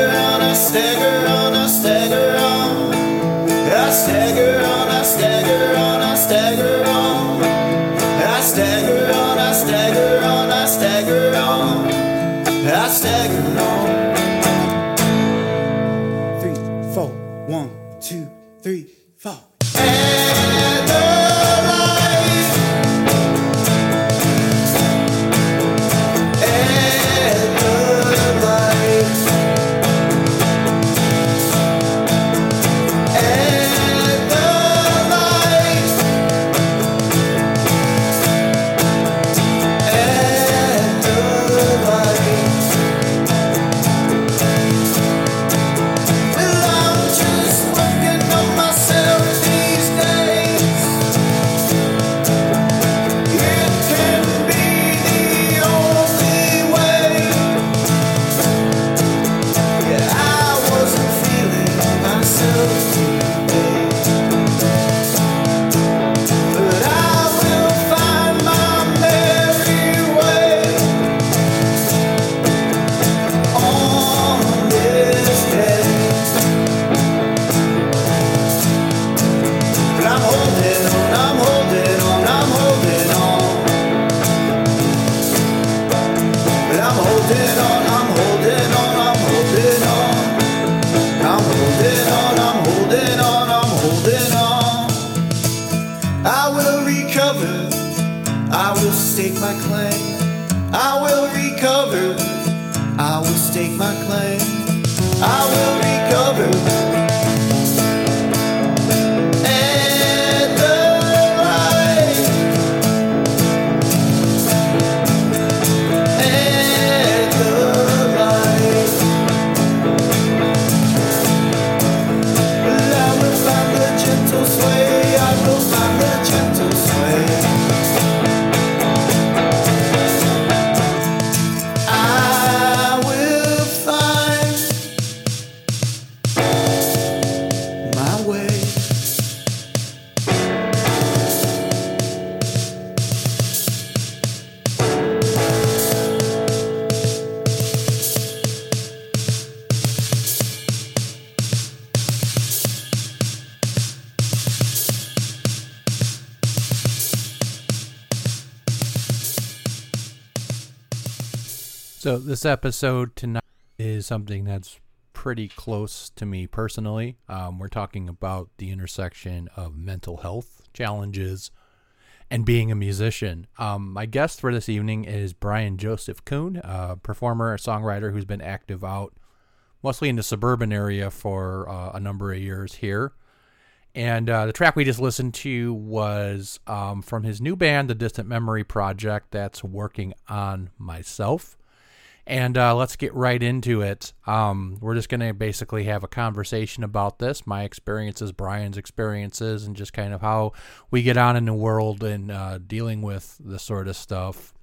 stagger on, I stagger on, I stagger on. I stagger on, I stagger I stagger. So this episode tonight is something that's pretty close to me personally. Um, we're talking about the intersection of mental health challenges and being a musician. Um, my guest for this evening is Bryan Joseph Kuhn, a performer, a songwriter who's been active out mostly in the suburban area for uh, a number of years here. And uh, the track we just listened to was um, from his new band, the Distant Memory Project, that's working on myself. And uh, let's get right into it. Um, we're just going to basically have a conversation about this, my experiences, Bryan's experiences, and just kind of how we get on in the world and uh, dealing with this sort of stuff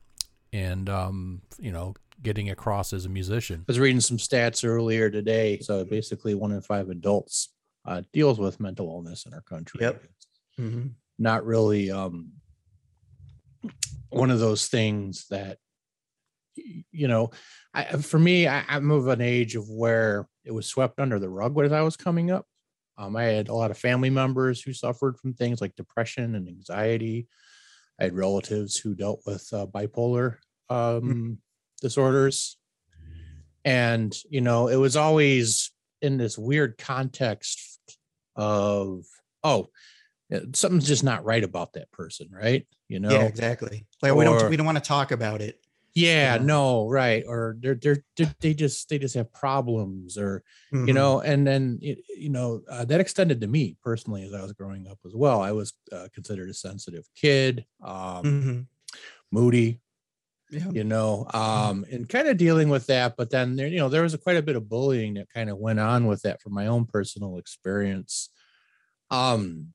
and, um, you know, getting across as a musician. I was reading some stats earlier today. So basically, one in five adults uh, deals with mental illness in our country. Yep. It's Not really um, one of those things that you know. I, for me, I, I'm of an age of where it was swept under the rug as I was coming up. Um, I had a lot of family members who suffered from things like depression and anxiety. I had relatives who dealt with uh, bipolar um, disorders and you know it was always in this weird context of oh something's just not right about that person right you know yeah, exactly. Like we don't we don't want to talk about it. Yeah Yeah. no right or they're, they're they're they just they just have problems or you Mhm. know and then it, you know uh, that extended to me personally as i was growing up as well i was uh, considered a sensitive kid um Mhm. moody Yeah. you know um and kind of dealing with that but then there you know there was a, quite a bit of bullying that kind of went on with that from my own personal experience um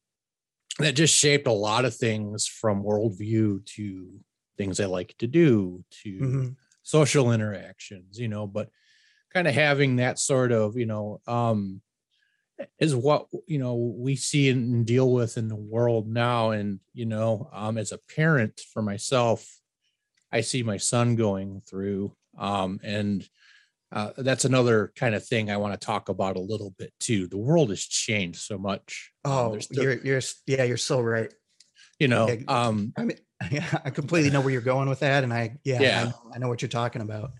that just shaped a lot of things from worldview to things i like to do to Mhm. social interactions you know but kind of having that sort of you know um is what you know we see and deal with in the world now and you know um as a parent for myself i see my son going through um and uh, that's another kind of thing i want to talk about a little bit too the world has changed so much Um, Oh, still- you're you're yeah, you're so right. you know yeah, um I mean, yeah, I completely know where you're going with that, and I yeah, Yeah. I, know- I know what you're talking about.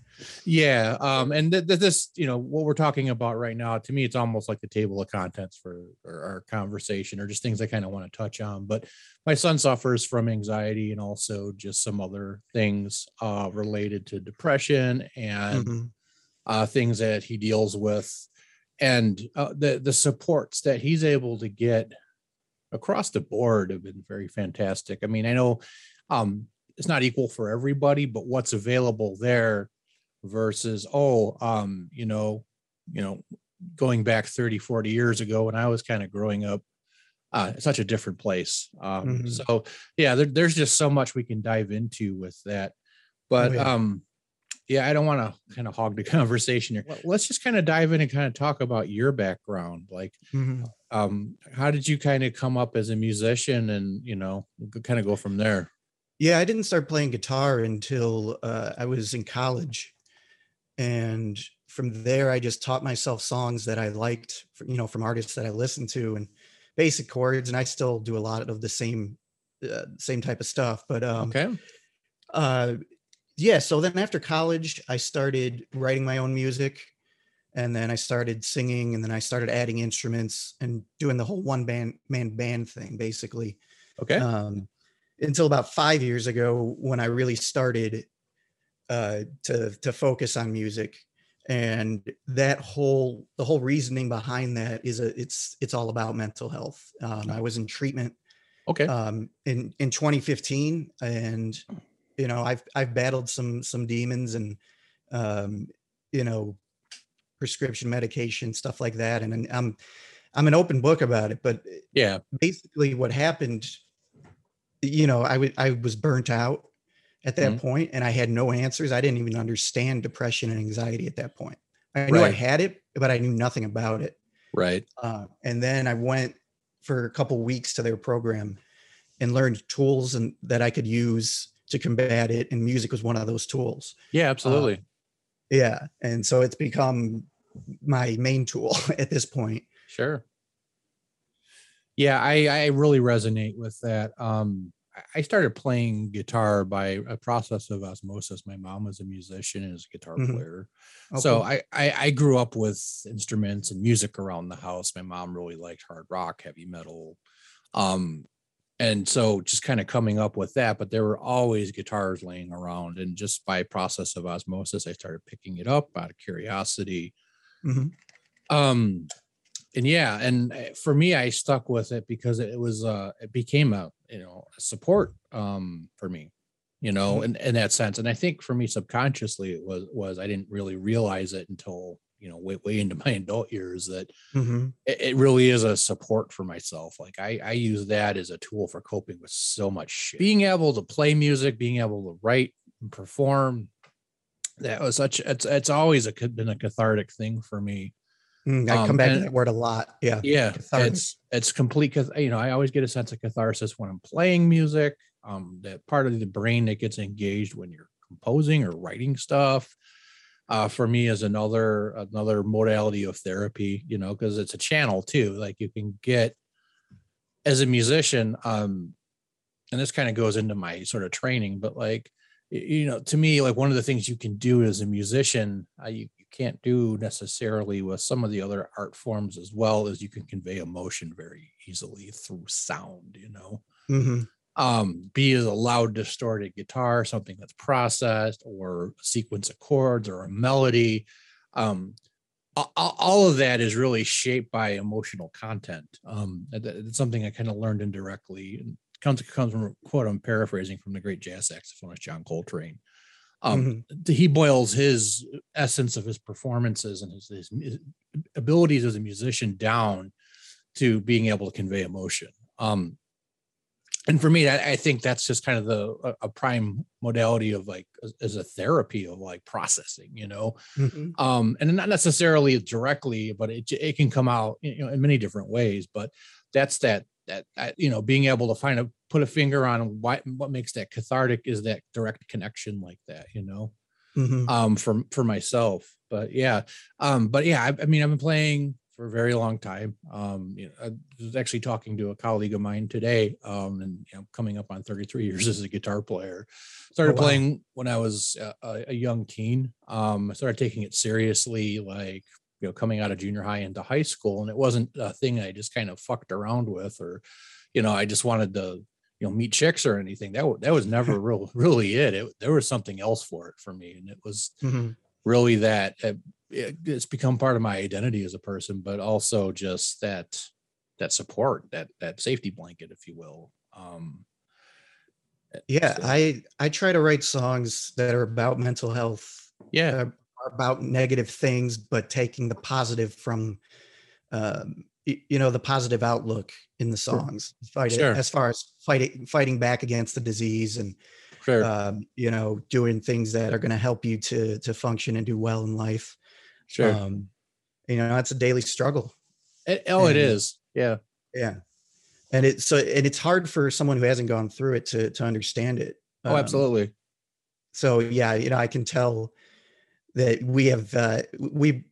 Yeah, um, and th- th- this, you know, what we're talking about right now, to me, it's almost like the table of contents for our, conversation, or just things I kind of want to touch on. But my son suffers from anxiety and also just some other things uh, related to depression and Mhm. uh, things that he deals with, and uh, the the supports that he's able to get across the board have been very fantastic. I mean, I know um, it's not equal for everybody, but what's available there versus oh, um, you know, you know, going back 30, 40 years ago when I was kind of growing up. Uh, it's such a different place. Um, Mhm. So yeah, there, there's just so much we can dive into with that. But yeah. um, yeah, I don't want to kind of hog the conversation here. Let- Let's just kind of dive in and kind of talk about your background. Like, Mhm. um, how did you kind of come up as a musician, and you know, kind of go from there? Yeah, I didn't start playing guitar until uh, I was in college, and from there, I just taught myself songs that I liked, you know, from artists that I listened to, and basic chords. And I still do a lot of the same, uh, same type of stuff. But um, Okay. uh, yeah. So then after college, I started writing my own music, and then I started singing, and then I started adding instruments and doing the whole one band man band thing, basically Okay. um, until about five years ago when I really started uh, to to focus on music, and that whole the whole reasoning behind that is a it's it's all about mental health. Um, I was in treatment okay. um, in in 2015, and you know I've I've battled some some demons and um, you know prescription medication stuff like that, and, and I'm I'm an open book about it, but yeah. basically what happened you know i wa- I was burnt out at that Mhm. point and i had no answers i didn't even understand depression and anxiety at that point i knew i had it but i knew nothing about it Right. uh, and then i went for a couple weeks to their program and learned tools and that i could use to combat it and music was one of those tools Yeah. Absolutely. yeah and so it's become my main tool at this point Sure. Yeah, I I really resonate with that. Um, I- started playing guitar by a process of osmosis. My mom was a musician and is a guitar Mhm. player. Oh, so. I, I I grew up with instruments and music around the house. My mom really liked hard rock, heavy metal. Um and so just kind of coming up with that, but there were always guitars laying around. And just by process of osmosis, I started picking it up out of curiosity. Mhm. Um and yeah, and uh, for me, I stuck with it because it was uh it became a you know a support um for me, you know, Mhm. in, in that sense. And I think for me subconsciously it was was I didn't really realize it until you know way way into my adult years that Mhm. it, it really is a support for myself. Like I I use that as a tool for coping with so much shit. Being able to play music, being able to write and perform, that was such it's it's always a been a cathartic thing for me Mm, i Um, come back to that word a lot yeah yeah cathartic. it's it's complete because you know i always get a sense of catharsis when i'm playing music um that part of the brain that gets engaged when you're composing or writing stuff uh for me is another another modality of therapy you know because it's a channel too like you can get as a musician um and this kind of goes into my sort of training but like you know to me like one of the things you can do as a musician uh, you can't do necessarily with some of the other art forms as well as you can convey emotion very easily through sound you know? Mhm. um be it a loud distorted guitar something that's processed or a sequence of chords or a melody um all of that is really shaped by emotional content. Um it's something i kind of learned indirectly and comes comes from a quote i'm paraphrasing from the great jazz saxophonist john coltrane um Mhm. he boils his essence of his performances and his, his abilities as a musician down to being able to convey emotion um and for me I, I think that's just kind of the a, a prime modality of like as, a therapy of like processing you know Mhm. um and not necessarily directly but it, it can come out you know in many different ways but that's that that uh, you know being able to find a put a finger on why what makes that cathartic is that direct connection like that you know Mhm. um for for myself but yeah um but yeah I, I mean i've been playing for a very long time um you know, i was actually talking to a colleague of mine today um and you know coming up on 33 years as a guitar player started Oh, wow. playing when i was a, a young teen um i started taking it seriously like you know coming out of junior high into high school and it wasn't a thing i just kind of fucked around with or you know i just wanted to you know meet chicks or anything that that was never real really it. it there was something else for it for me and it was Mhm. really that uh, it, it's become part of my identity as a person but also just that that support that that safety blanket if you will um Yeah, so- I I try to write songs that are about mental health, yeah uh, about negative things, but taking the positive from, um, you know, the positive outlook in the songs. Fight Sure. as far as fighting fighting back against the disease and sure um, you know doing things that are going to help you to to function and do well in life. sure Um, you know, that's a daily struggle. It- oh it and- is yeah Yeah, and it's so and it's hard for someone who hasn't gone through it to to understand it. oh Um, absolutely so yeah you know i can tell that we have uh we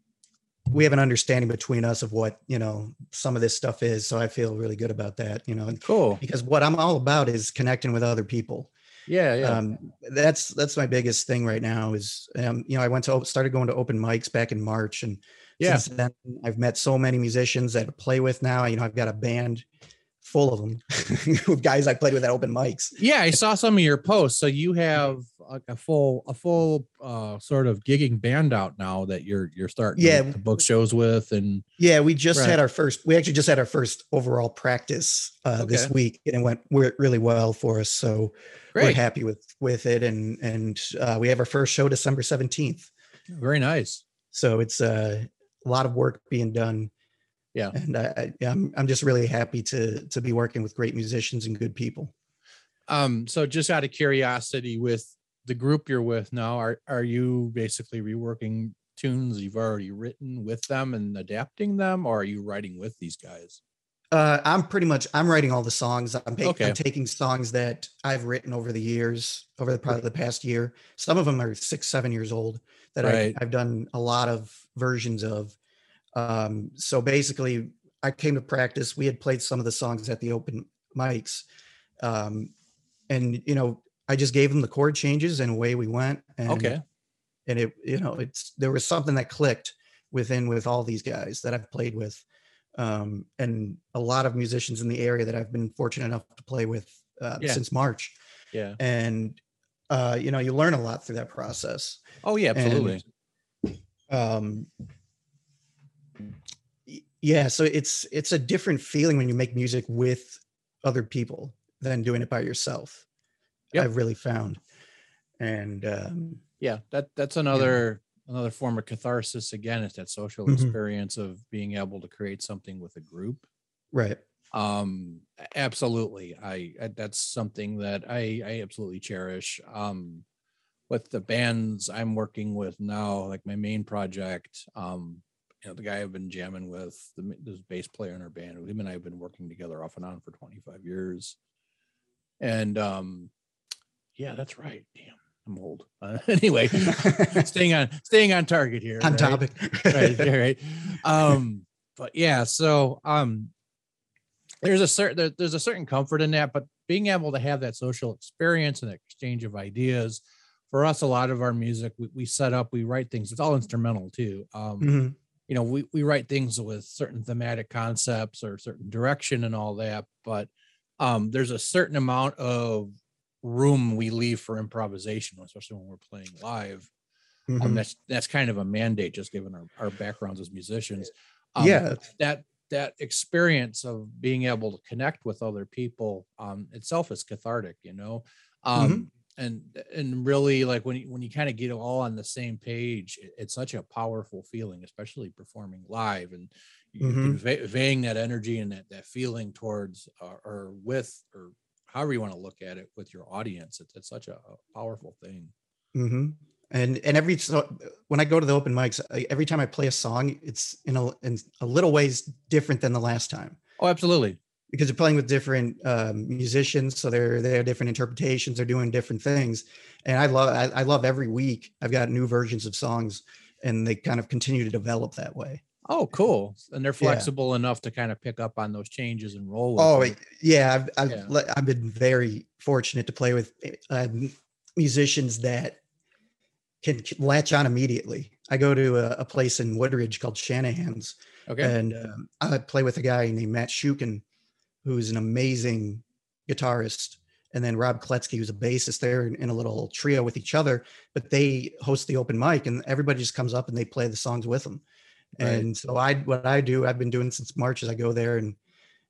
we have an understanding between us of what you know some of this stuff is. So i feel really good about that you know and cool. because what i'm all about is connecting with other people. Yeah yeah. Um that's that's my biggest thing right now is um you know i went to started going to open mics back in march and Yeah. since then i've met so many musicians that I play with now. You know i've got a band full of them with guys i played with at open mics yeah i saw some of your posts so you have like a full a full uh sort of gigging band out now that you're you're starting Yeah. to book shows with and Yeah, we just Right. had our first. We actually just had our first overall practice uh, this week, and it went really well for us. So we're happy with with it, and and uh, we have our first show December seventeenth. very nice So it's uh, a lot of work being done. Yeah. and I, I, I'm I'm just really happy to to be working with great musicians and good people. Um, so just out of curiosity, with the group you're with now, are are you basically reworking tunes you've already written with them and adapting them, or are you writing with these guys? Uh, I'm pretty much I'm writing all the songs. I'm, Okay. I'm taking songs that I've written over the years, over the probably the past year. Some of them are six, seven years old that Right. I, I've done a lot of versions of. Um, so basically, I came to practice. We had played some of the songs at the open mics, um, and you know, I just gave them the chord changes, and away we went. And, Okay, and it you know it's there was something that clicked within with all these guys that I've played with um and a lot of musicians in the area that I've been fortunate enough to play with uh, Yeah. since March yeah. and uh you know you learn a lot through that process Oh yeah, absolutely. um y- yeah so it's it's a different feeling when you make music with other people than doing it by yourself Yep. I've really found and um yeah, that that's another another form of catharsis. Again, it's that social Mhm. experience of being able to create something with a group. right um absolutely I, I that's something that i i absolutely cherish um with the bands i'm working with now like my main project um you know the guy i've been jamming with the this bass player in our band him and i have been working together off and on for 25 years and um yeah that's right damn i'm old uh, anyway staying on staying on target here on right? topic right, right, right. Um, but yeah, so um, there's a certain there, there's a certain comfort in that, but being able to have that social experience and exchange of ideas for us, a lot of our music we, we set up, we write things. It's all instrumental too. Um, Mhm. You know, we, we write things with certain thematic concepts or certain direction and all that, but um, there's a certain amount of room we leave for improvisation, especially when we're playing live. Um, Mhm. that's that's kind of a mandate, just given our, our backgrounds as musicians. Um, yeah. that that experience of being able to connect with other people um itself is cathartic you know um and and really like when you when you kind of get all on the same page it- it's such a powerful feeling especially performing live and Mhm. convey, conveying that energy and that that feeling towards uh, or with or however you want to look at it with your audience it's, it's such a, a powerful thing. Hmm And and every so when I go to the open mics, I, every time I play a song, it's in a in a little ways different than the last time. Oh absolutely because you're playing with different um, musicians, so they're they have different interpretations. They're doing different things, and I love I, I love every week. I've got new versions of songs, and they kind of continue to develop that way. oh cool and they're Yeah. flexible enough to kind of pick up on those changes and roll with Oh it- yeah, I've I've, Yeah. le- I've been very fortunate to play with uh, musicians that can latch on immediately. I go to a, a place in Woodridge called Shanahan's, okay and um, I play with a guy named Matt Shukin, who's an amazing guitarist, and then Rob Kletsky, who's a bassist. They're in, in a little trio with each other, but they host the open mic, and everybody just comes up and they play the songs with them. Right. And so I, what I do, I've been doing since March, is I go there and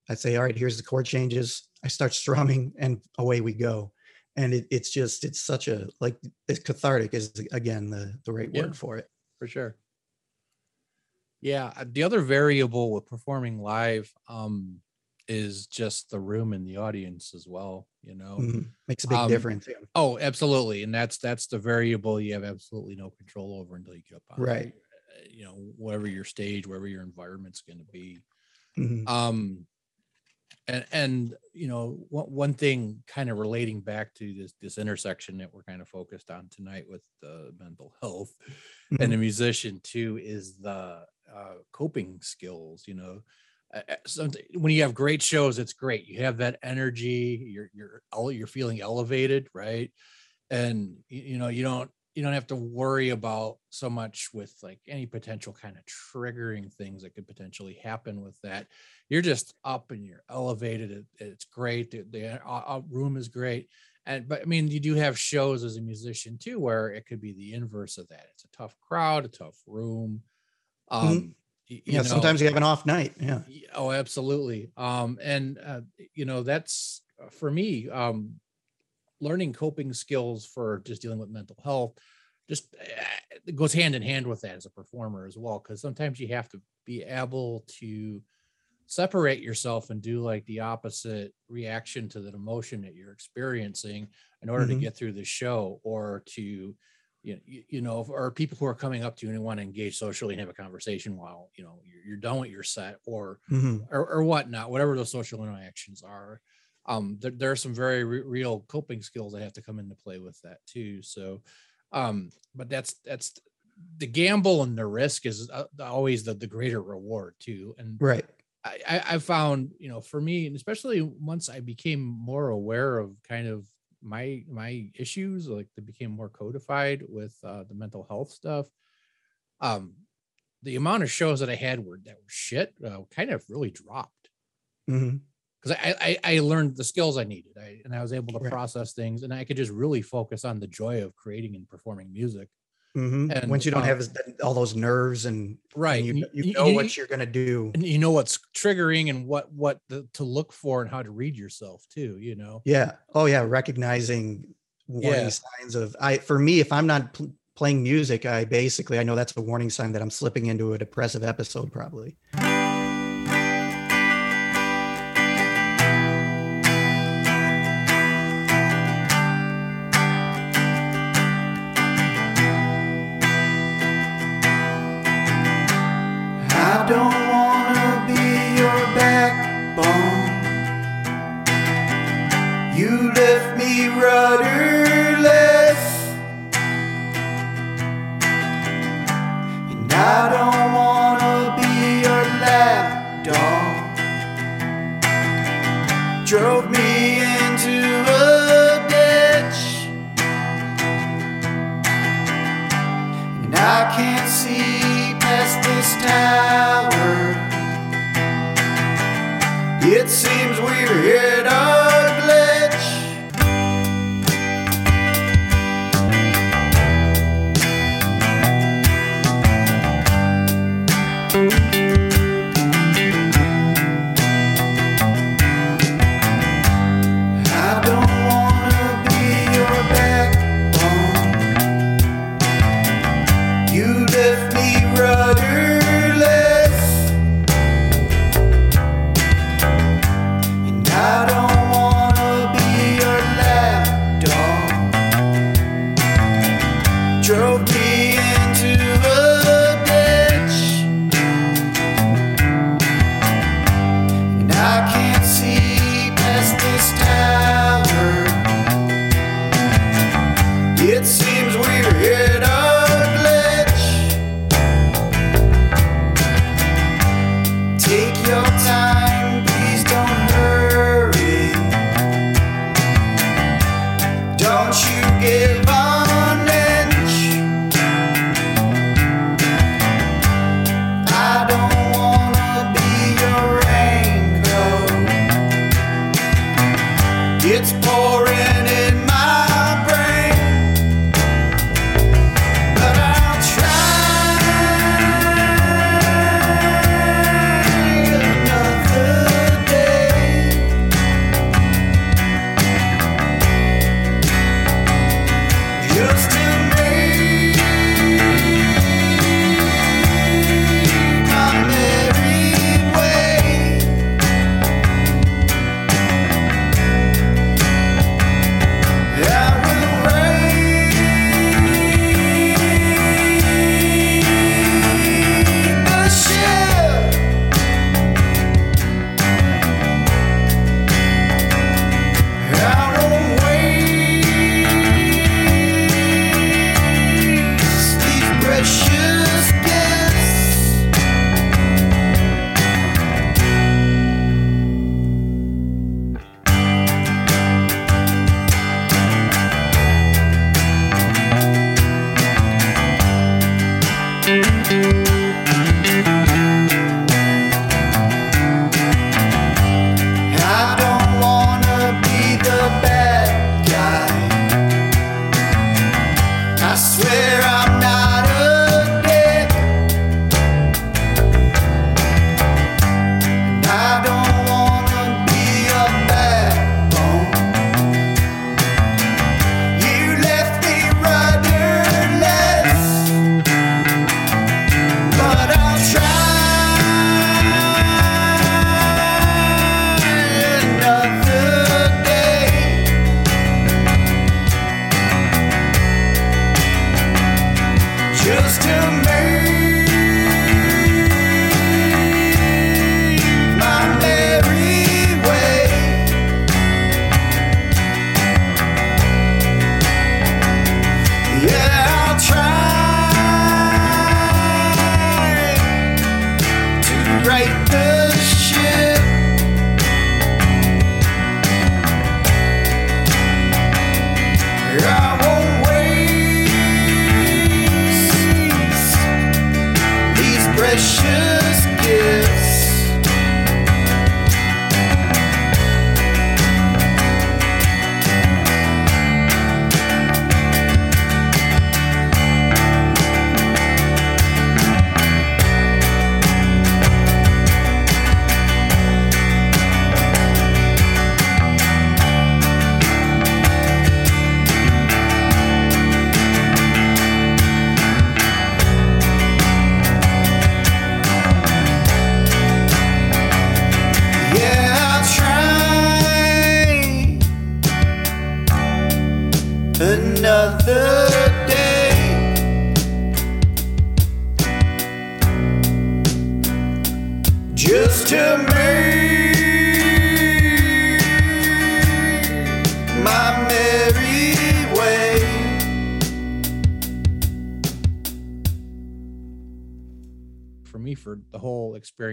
I say, all right, here's the chord changes. I start strumming, and away we go. And it, it's just, it's such a like, it's cathartic is again the the right Yeah. word for it. for sure. Yeah, the other variable with performing live um is just the room and the audience as well, you know. Mhm. Makes a big Um, difference. Yeah. Oh, absolutely. And that's that's the variable you have absolutely no control over until you get up on Right. uh, you know, whatever your stage, wherever your environment's going to be. Mhm. um and and you know one, one thing kind of relating back to this this intersection that we're kind of focused on tonight with the mental health and the musician too is the uh coping skills you know when you have great shows it's great. You have that energy you're you're you're feeling elevated right? And you know you don't you don't have to worry about so much with like any potential kind of triggering things that could potentially happen with that. You're just up and you're elevated it, it's great the, the uh, uh, room is great. And but i mean you do have shows as a musician too where it could be the inverse of that. It's a tough crowd a tough room. Um y- you Mm-hmm. yeah. know, sometimes you have an off night. Yeah. Oh, absolutely. Um, and uh, you know, that's uh, for me, um, learning coping skills for just dealing with mental health just uh, it goes hand in hand with that as a performer as well. Cause sometimes you have to be able to separate yourself and do like the opposite reaction to that emotion that you're experiencing in order Mhm. to get through the show or to you, you, know, or people who are coming up to you and want to engage socially and have a conversation while, you know, you're, you're done with your set or, Mhm. or, or whatnot, whatever those social interactions are. Um, there, there are some very re- real coping skills that have to come into play with that too. So, um, but that's, that's the gamble and the risk is uh, always the, the greater reward too. And Right. I I found, you know, for me, and especially once I became more aware of kind of my my issues, like they became more codified with uh, the mental health stuff. Um, the amount of shows that I had were that were shit uh, kind of really dropped because I, I I learned the skills I needed, I, and I was able to Right. process things, and I could just really focus on the joy of creating and performing music. Mhm. And, Once you don't uh, have all those nerves and, Right, and you, you know what you're gonna do. and you know what's triggering and what what the, to look for and how to read yourself too. You know. Yeah. Oh yeah. Recognizing warning Yeah. signs of I for me, if I'm not pl- playing music, I basically I know that's a warning sign that I'm slipping into a depressive episode probably. It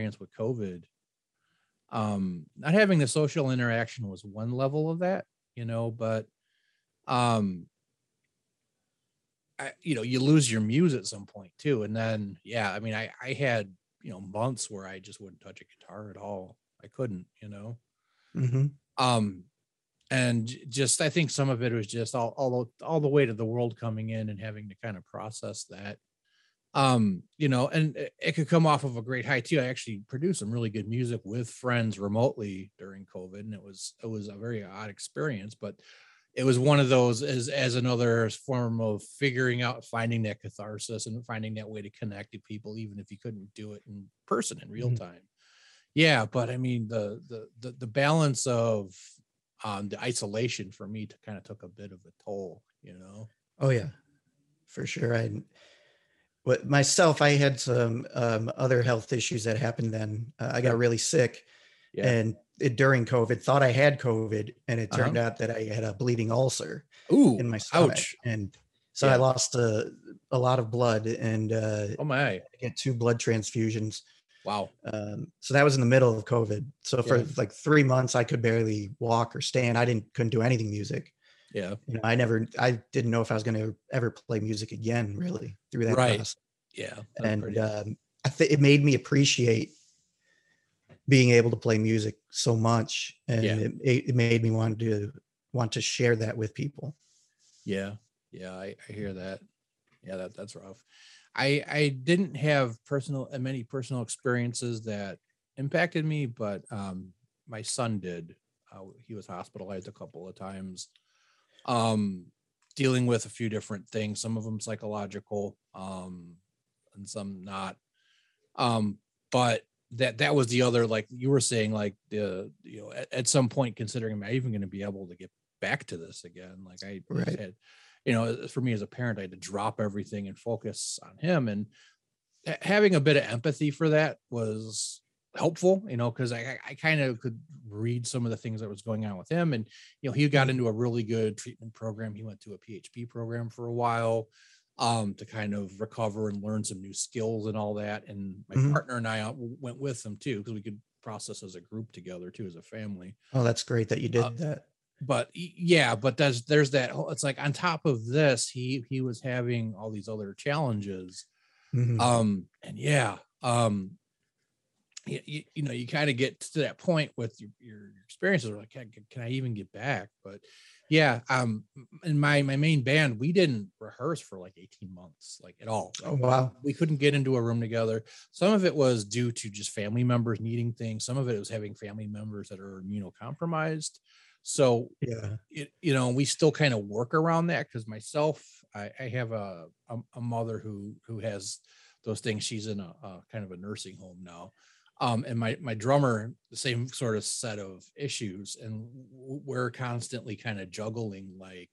experience with COVID. Um, not having the social interaction was one level of that, you know, but um I, you know, you lose your muse at some point too. And then, yeah, I mean, I, I had, you know, months where I just wouldn't touch a guitar at all. I couldn't, you know? Mm-hmm. Um, and just, I think some of it was just all, all, the- all the weight of the world coming in and having to kind of process that. Um, you know, and it, could come off of a great high too. I actually produced some really good music with friends remotely during COVID, and it was, it was a very odd experience, but it was one of those as as another form of figuring out finding that catharsis and finding that way to connect to people even if you couldn't do it in person in real Mhm. time yeah but i mean the the the, the balance of um the isolation for me to kind of took a bit of a toll you know Oh yeah, for sure. I, what myself, I had some um, other health issues that happened. Then uh, I got really sick, Yeah. and it, during COVID, thought I had COVID, and it Uh-huh. turned out that I had a bleeding ulcer ooh in my stomach, ouch and so I lost a, a lot of blood, and uh, oh my I get two blood transfusions. wow Um, so that was in the middle of COVID. So for Yeah. like three months, I could barely walk or stand. I didn't couldn't do anything music. Yeah You know, I never, I didn't know if I was going to ever play music again, really, through that Right. process. yeah And pretty- um, I think it made me appreciate being able to play music so much, and Yeah. it, it made me want to want to share that with people. Yeah, yeah, I, I hear that. Yeah, that that's rough. I I didn't have personal uh, many personal experiences that impacted me, but um, my son did. Uh, he was hospitalized a couple of times, um, dealing with a few different things. Some of them psychological, um, and some not. Um, but that that was the other like you were saying like the you know at, at some point considering am I even going to be able to get back to this again like I Right. had you know for me as a parent I had to drop everything and focus on him and having a bit of empathy for that was helpful you know because I I- kind of could read some of the things that was going on with him and you know he got into a really good treatment program he went to a PHP program for a while um to kind of recover and learn some new skills and all that and my Mhm. partner and I uh, went with him too because we could process as a group together too as a family Oh, that's great that you did Uh, that. but yeah but there's there's that it's like on top of this he he was having all these other challenges Mhm. um and yeah um you, you, you know you kind of get to that point with your, your experiences like can, can i even get back but yeah um in my my main band we didn't rehearse for like 18 months like at all oh wow. we couldn't get into a room together. Some of it was due to just family members needing things. Some of it was having family members that are immunocompromised. So Yeah. it, you know, we still kind of work around that because myself, I, I have a, a a mother who who has those things. She's in a, a kind of a nursing home now. Um, and my my drummer, the same sort of set of issues, and we're constantly kind of juggling like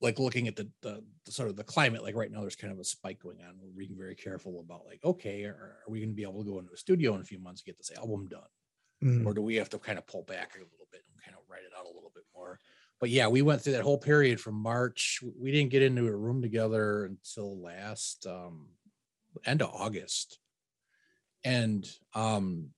like looking at the, the the sort of the climate like right now there's kind of a spike going on. We're being very careful about like okay are, are we going to be able to go into a studio in a few months to get this album done? Mhm. or do we have to kind of pull back a little bit and kind of write it out a little bit more? But yeah we went through that whole period from march. We didn't get into a room together until last um end of august and um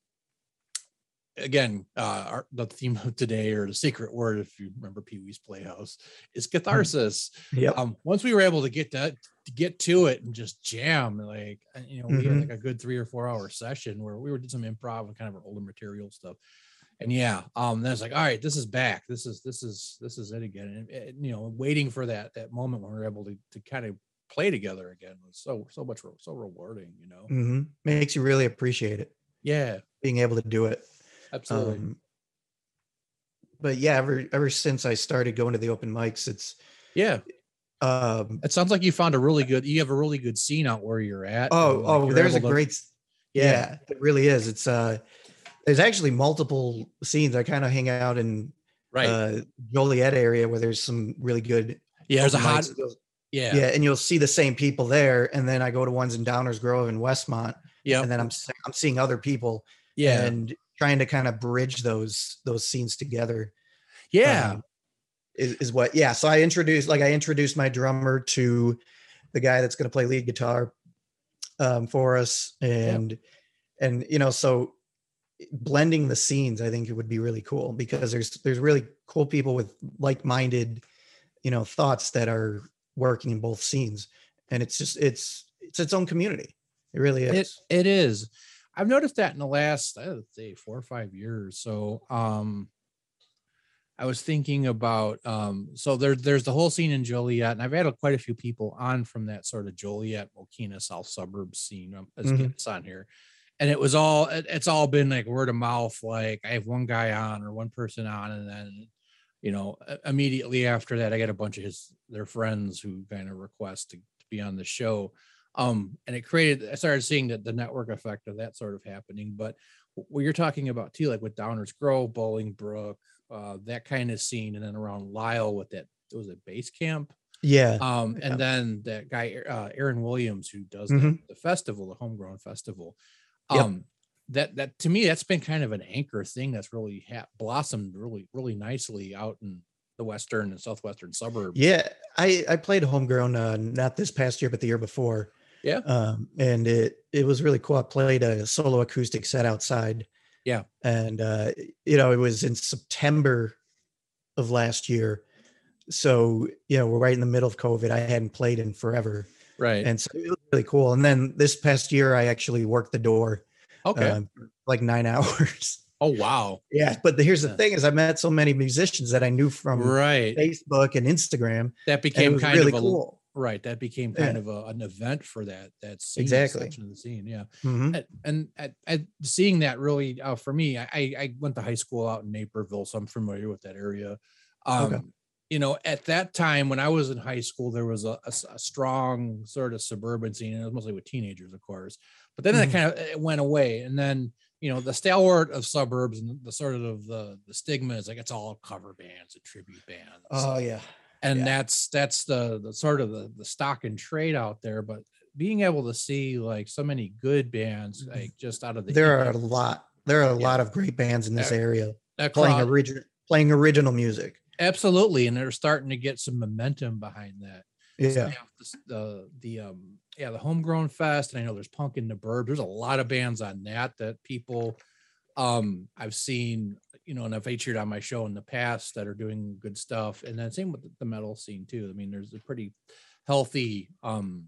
again uh our, the theme of today or the secret word if you remember pee-wee's playhouse is catharsis Yeah. um once we were able to get that to get to it and just jam like uh, you know we had Mhm. like a good three or four hour session where we were did some improv and kind of our older material stuff and yeah um then it's like all right this is back this is this is this is it again and, and, you know waiting for that that moment when we are able to to kind of play together again was so so much so rewarding you know hmm Makes you really appreciate it, yeah being able to do it. absolutely Um, but yeah, ever ever since I started going to the open mics, it's yeah um it sounds like you found a really good you have a really good scene out where you're at oh like, oh there's a to- great yeah yeah. it really is. It's uh there's actually multiple scenes. I kind of hang out in right uh Joliet area where there's some really good yeah there's a hot yeah. Yeah and you'll see the same people there and then I go to ones in Downers Grove and Westmont yeah and then I'm I'm seeing other people yeah. and trying to kind of bridge those those scenes together. Yeah. Um, is, is what yeah so i introduced like i introduced my drummer to the guy that's going to play lead guitar um, for us and and you know so blending the scenes i think it would be really cool because there's there's really cool people with like-minded you know thoughts that are working in both scenes, and it's just it's it's its own community. It really It is. it is. I've noticed that in the last I would say four or five years. So um I was thinking about um so there there's the whole scene in Joliet, and I've had quite a few people on from that sort of Joliet, Mokena South suburbs scene um, as Mhm. guests on here. And it was all it- it's all been like word of mouth, like I have one guy on or one person on, and then you know, immediately after that, I got a bunch of his their friends who kind of request to, to be on the show um and it created i started seeing that the network effect of that sort of happening but what you're talking about too like with downers grove bolingbrook uh that kind of scene and then around Lisle with that it was it base camp Yeah. um Yeah. and then that guy uh aaron williams who does Mhm. the, the festival the homegrown festival Yep. That that to me that's been kind of an anchor thing that's really ha- blossomed really really nicely out in the western and southwestern suburbs Yeah, I I played homegrown uh, not this past year, but the year before. Yeah. um, and it it was really cool. I played a solo acoustic set outside. Yeah. and uh, you know it was in September of last year, so you know we're right in the middle of COVID. I hadn't played in forever, right and so it was really cool. And then this past year, I actually worked the door, okay um, like nine hours. oh wow yeah, but the, here's the Yeah. thing: is I met so many musicians that I knew from right Facebook and Instagram. that became kind really of a cool. right that became Yeah. kind of a, an event for that that scene, Exactly. section of the scene yeah Mhm. and, and at, at seeing that really uh, for me I, I went to high school out in naperville so i'm familiar with that area um Okay. you know at that time when i was in high school there was a a strong sort of suburban scene and it was mostly with teenagers of course but then Mhm. it kind of it went away and then you know the stalwart of suburbs and the sort of the the stigma is like it's all cover bands and tribute bands Oh yeah. and Yeah. that's that's the the sort of the, the stock and trade out there but being able to see like so many good bands like just out of the Mm-hmm. There are a lot. There are a Yeah. lot of great bands in this Yeah. area across- playing original playing original music. absolutely and they're starting to get some momentum behind that Yeah. this- the the um yeah the homegrown fest and i know there's punk in the burb there's a lot of bands on that that people um i've seen you know and i've featured on my show in the past that are doing good stuff. And then same with the metal scene too. I mean there's a pretty healthy um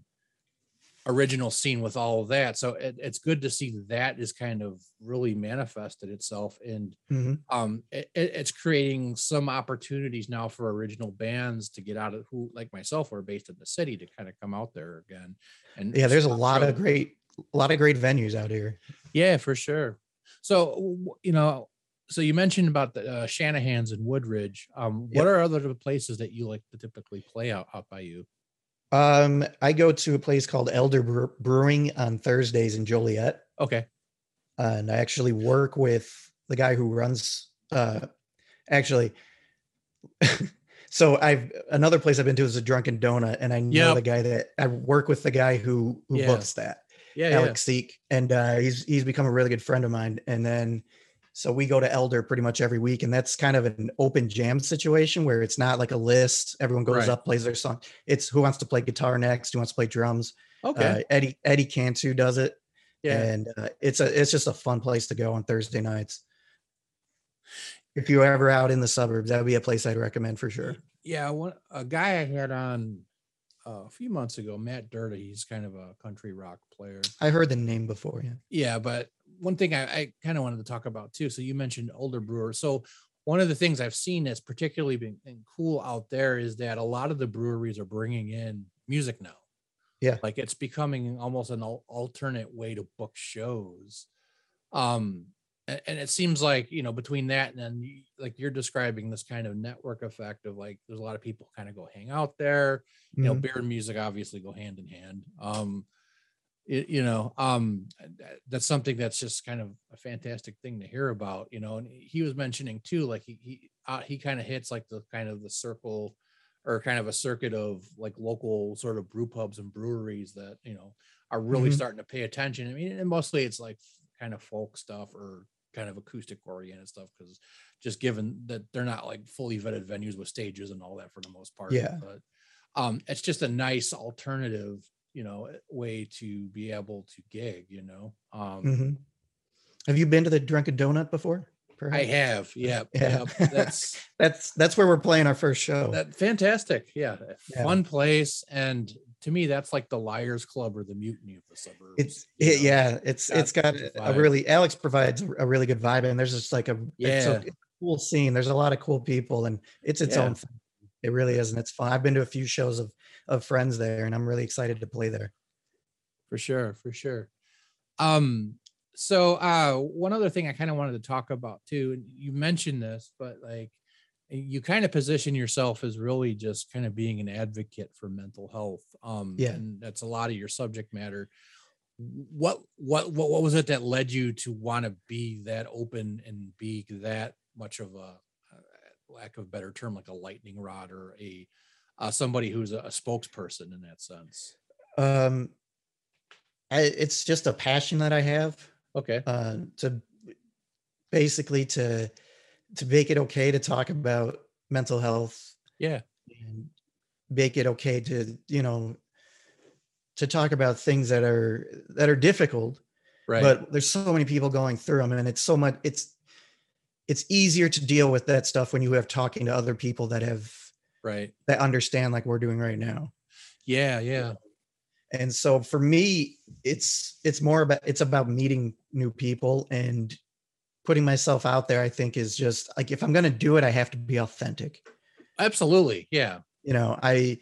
original scene with all of that so it, it's good to see that is kind of really manifested itself and Mhm. um it, it- it's creating some opportunities now for original bands to get out of who like myself are based in the city to kind of come out there again and Yeah, there's a lot of great a lot of great venues out here. yeah for sure so you know so you mentioned about the uh, shanahan's and woodridge um Yep. what are other places that you like to typically play out, out by you Um, I go to a place called Elder Brewing on Thursdays in Joliet, okay and I actually work with the guy who runs. Uh, actually, so I've another place I've been to is a Drunken Donut, and I know Yep. the guy that I work with the guy who who Yeah. books that. yeah Alex Seek, and uh, he's he's become a really good friend of mine. And then, so we go to Elder pretty much every week, and that's kind of an open jam situation where it's not like a list. Everyone goes Right. up, plays their song. It's who wants to play guitar next, who wants to play drums. okay Uh, Eddie Eddie Cantu does it, yeah and uh, it's a it's just a fun place to go on Thursday nights. If you're ever out in the suburbs, that would be a place I'd recommend for sure. yeah one a guy i had on uh, a few months ago matt dirty he's kind of a country rock player I heard the name before. Yeah. Yeah, but one thing I, I kind of wanted to talk about too. So you mentioned Elder brewers. So one of the things I've seen that's particularly been cool out there is that a lot of the breweries are bringing in music now. Yeah. like it's becoming almost an alternate way to book shows. Um, and, it seems like you know between that and then like you're describing this kind of network effect of like there's a lot of people kind of go hang out there you know Mhm. beer and music obviously go hand in hand um it, you know um that's something that's just kind of a fantastic thing to hear about you know and he was mentioning too like he he uh, he kind of hits like the kind of the circle or kind of a circuit of like local sort of brew pubs and breweries that you know are really Mhm. starting to pay attention i mean and mostly it's like kind of folk stuff or kind of acoustic oriented stuff because just given that they're not like fully vetted venues with stages and all that for the most part Yeah. but um it's just a nice alternative you know way to be able to gig you know um Mhm. Have you been to the Drunken Donut before? perhaps? I have. Yeah. Yeah. yeah. That's that's that's where we're playing our first show. that fantastic. Yeah. Yeah. Fun place. And to me, that's like the Liars Club or the Mutiny of the Suburbs. it's it, yeah, it's it's got a really Alex provides a really good vibe, and there's just like a it's a, Yeah. it's a cool scene. There's a lot of cool people, and it's its Yeah. own thing. It really is, and it's fun. I've been to a few shows of of friends there, and I'm really excited to play there. for sure for sure um so uh one other thing i kind of wanted to talk about too and you mentioned this but like you kind of position yourself as really just kind of being an advocate for mental health um Yeah. and that's a lot of your subject matter what what what, what was it that led you to want to be that open and be that much of a lack of a better term like a lightning rod or a uh, somebody who's a, a spokesperson in that sense. Um, I, it's just a passion that I have. okay. uh, to basically to to make it okay to talk about mental health yeah. and make it okay to you know to talk about things that are that are difficult right. but there's so many people going through them and it's so much it's it's easier to deal with that stuff when you have talking to other people that have right that understand like we're doing right now Yeah, yeah. and so for me it's it's more about it's about meeting new people and putting myself out there i think is just like if i'm going to do it i have to be authentic Absolutely. Yeah. you know i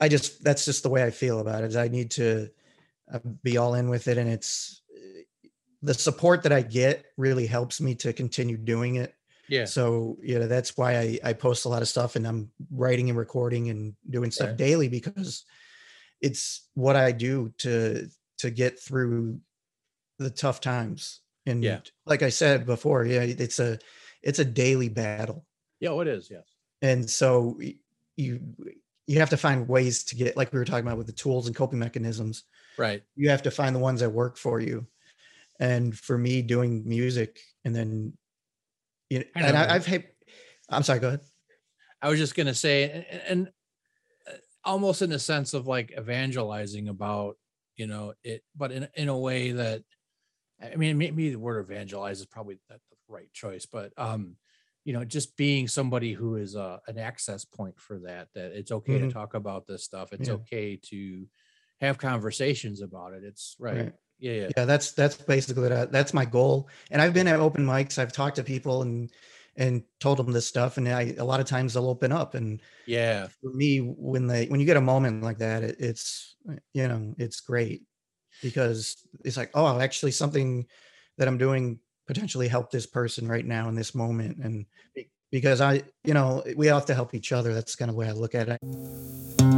i just that's just the way i feel about it is i need to uh, be all in with it and it's the support that i get really helps me to continue doing it Yeah. so you know that's why I, I post a lot of stuff and i'm writing and recording and doing stuff Right. daily because it's what i do to to get through the tough times and Yeah. like i said before yeah it's a it's a daily battle Yeah, oh, it is. Yes. and so you you have to find ways to get like we were talking about with the tools and coping mechanisms Right. you have to find the ones that work for you and for me doing music and then you know, I and. I, i've had i'm sorry go ahead I was just gonna say, and, and uh, almost in the sense of like evangelizing about, you know, it, but in in a way that, I mean, maybe the word evangelize is probably not the right choice, but um, you know, just being somebody who is uh, an access point for that. That it's okay Mhm. to talk about this stuff. It's Yeah. okay to have conversations about it. It's right. Right. Yeah. Yeah. yeah that's that's basically that, that's my goal and i've been at open mics i've talked to people and and told them this stuff and i a lot of times they'll open up and Yeah. for me when they when you get a moment like that it, it's you know it's great because it's like oh actually something that i'm doing potentially help this person right now in this moment and because i you know we have to help each other that's kind of the way i look at it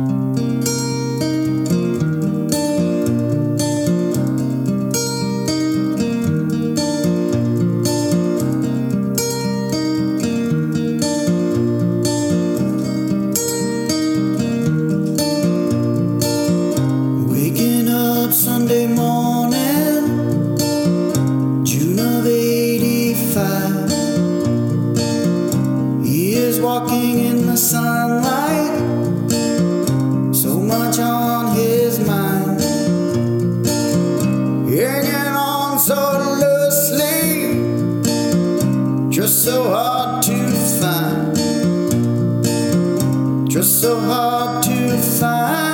hard to find. Just so hard to find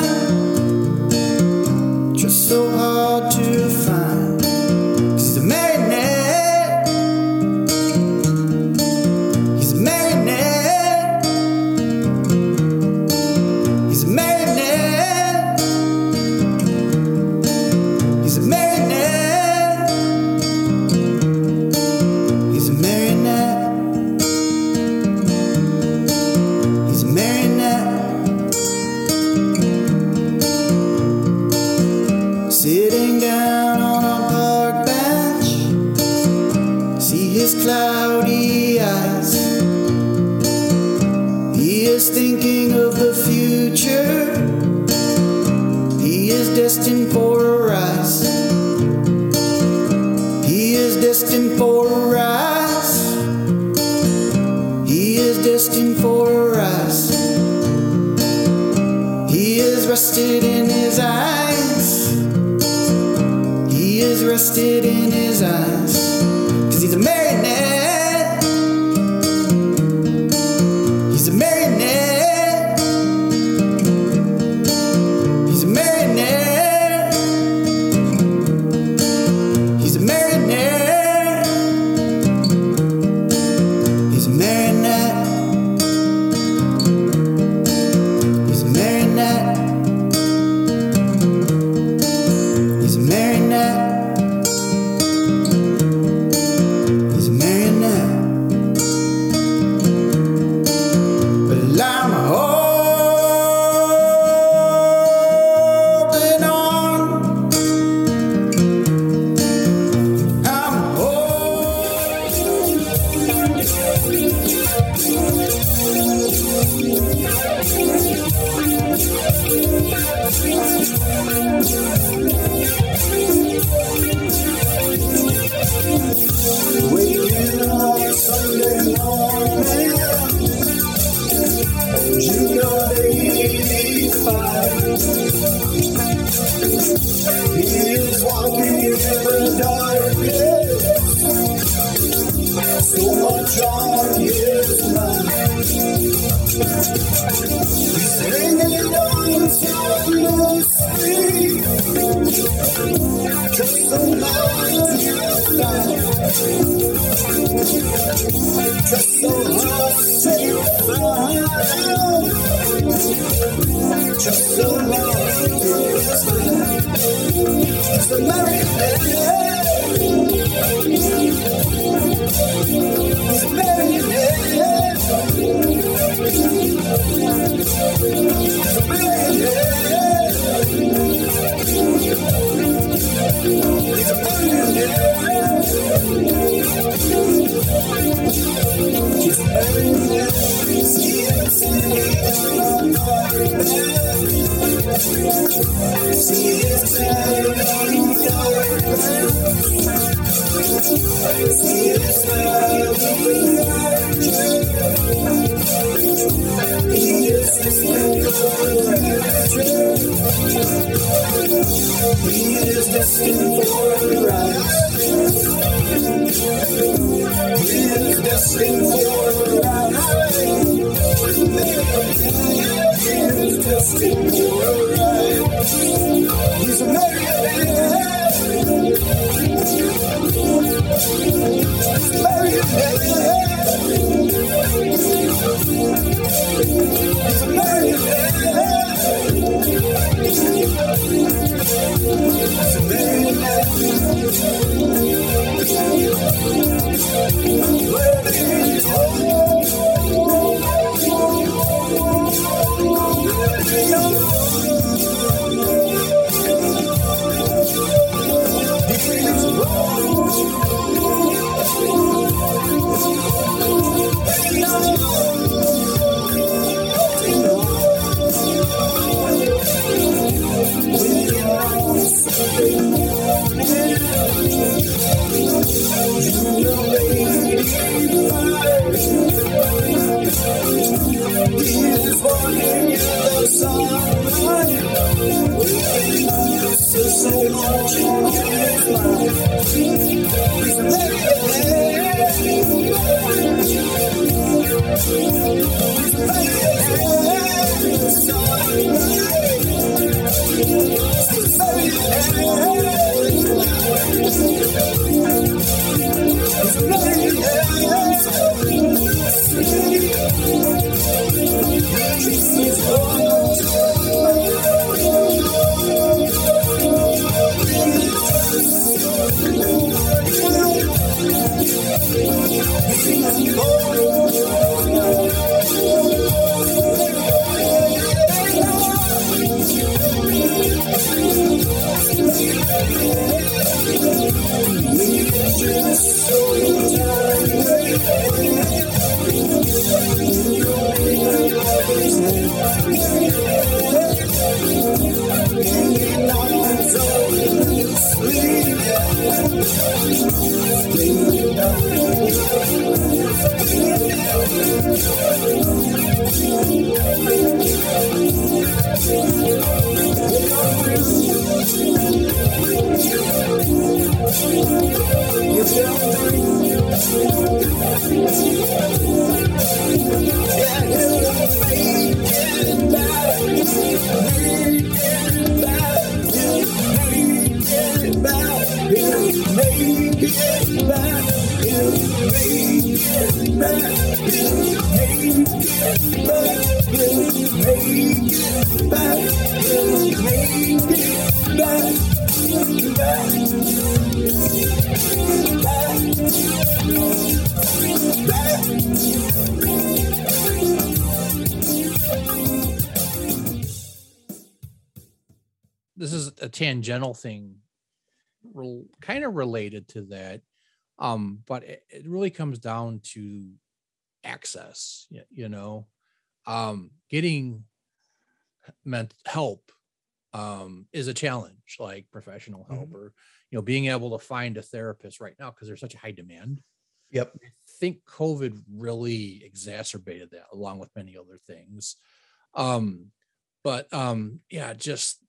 This is a tangential thing, re- kind of related to that, um, but it, it, really comes down to access. You, you know, um, getting meant help um, is a challenge, like professional help mm-hmm. or you know being able to find a therapist right now because there's such a high demand Yep. I think COVID really exacerbated that along with many other things. Um, but um, yeah, just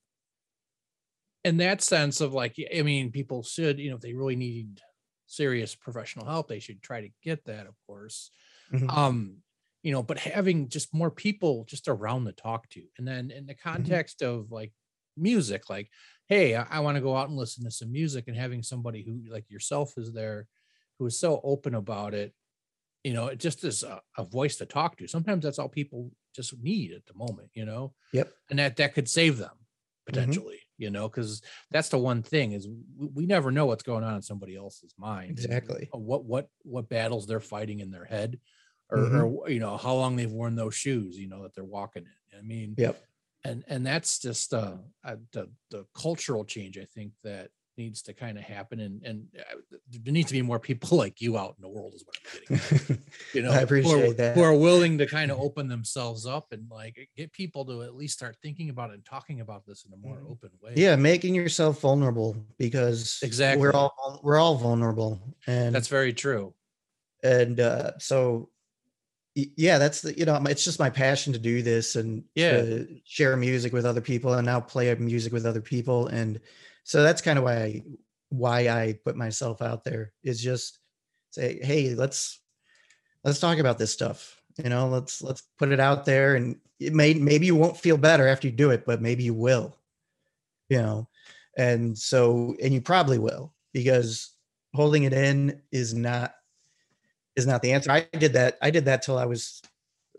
in that sense of like, I mean, people should, you know, if they really need serious professional help, they should try to get that, of course. Mhm. Um, you know, but having just more people just around to talk to. And then in the context of like music, like, hey, I, I want to go out and listen to some music and having somebody who like yourself is there who is so open about it you know it just is a, a voice to talk to sometimes that's all people just need at the moment you know Yep. and that that could save them potentially you know because that's the one thing is we, never know what's going on in somebody else's mind Exactly. what what what battles they're fighting in their head or, Mhm. or you know how long they've worn those shoes you know that they're walking in i mean Yep. And and that's just uh, uh the the cultural change i think that needs to kind of happen and and uh, there needs to be more people like you out in the world is what i'm getting at you know I who are- that. who are willing to kind of open themselves up and like get people to at least start thinking about it and talking about this in a more Mhm. open way yeah, making yourself vulnerable because Exactly. we're all we're all vulnerable, and that's very true and uh, so yeah, that's the you know it's just my passion to do this and Yeah. to share music with other people and now play music with other people, and so that's kind of why I why I put myself out there is just say hey let's let's talk about this stuff you know let's let's put it out there and it may maybe you won't feel better after you do it but maybe you will you know and so and you probably will because holding it in is not is not the answer. I did that i did that till i was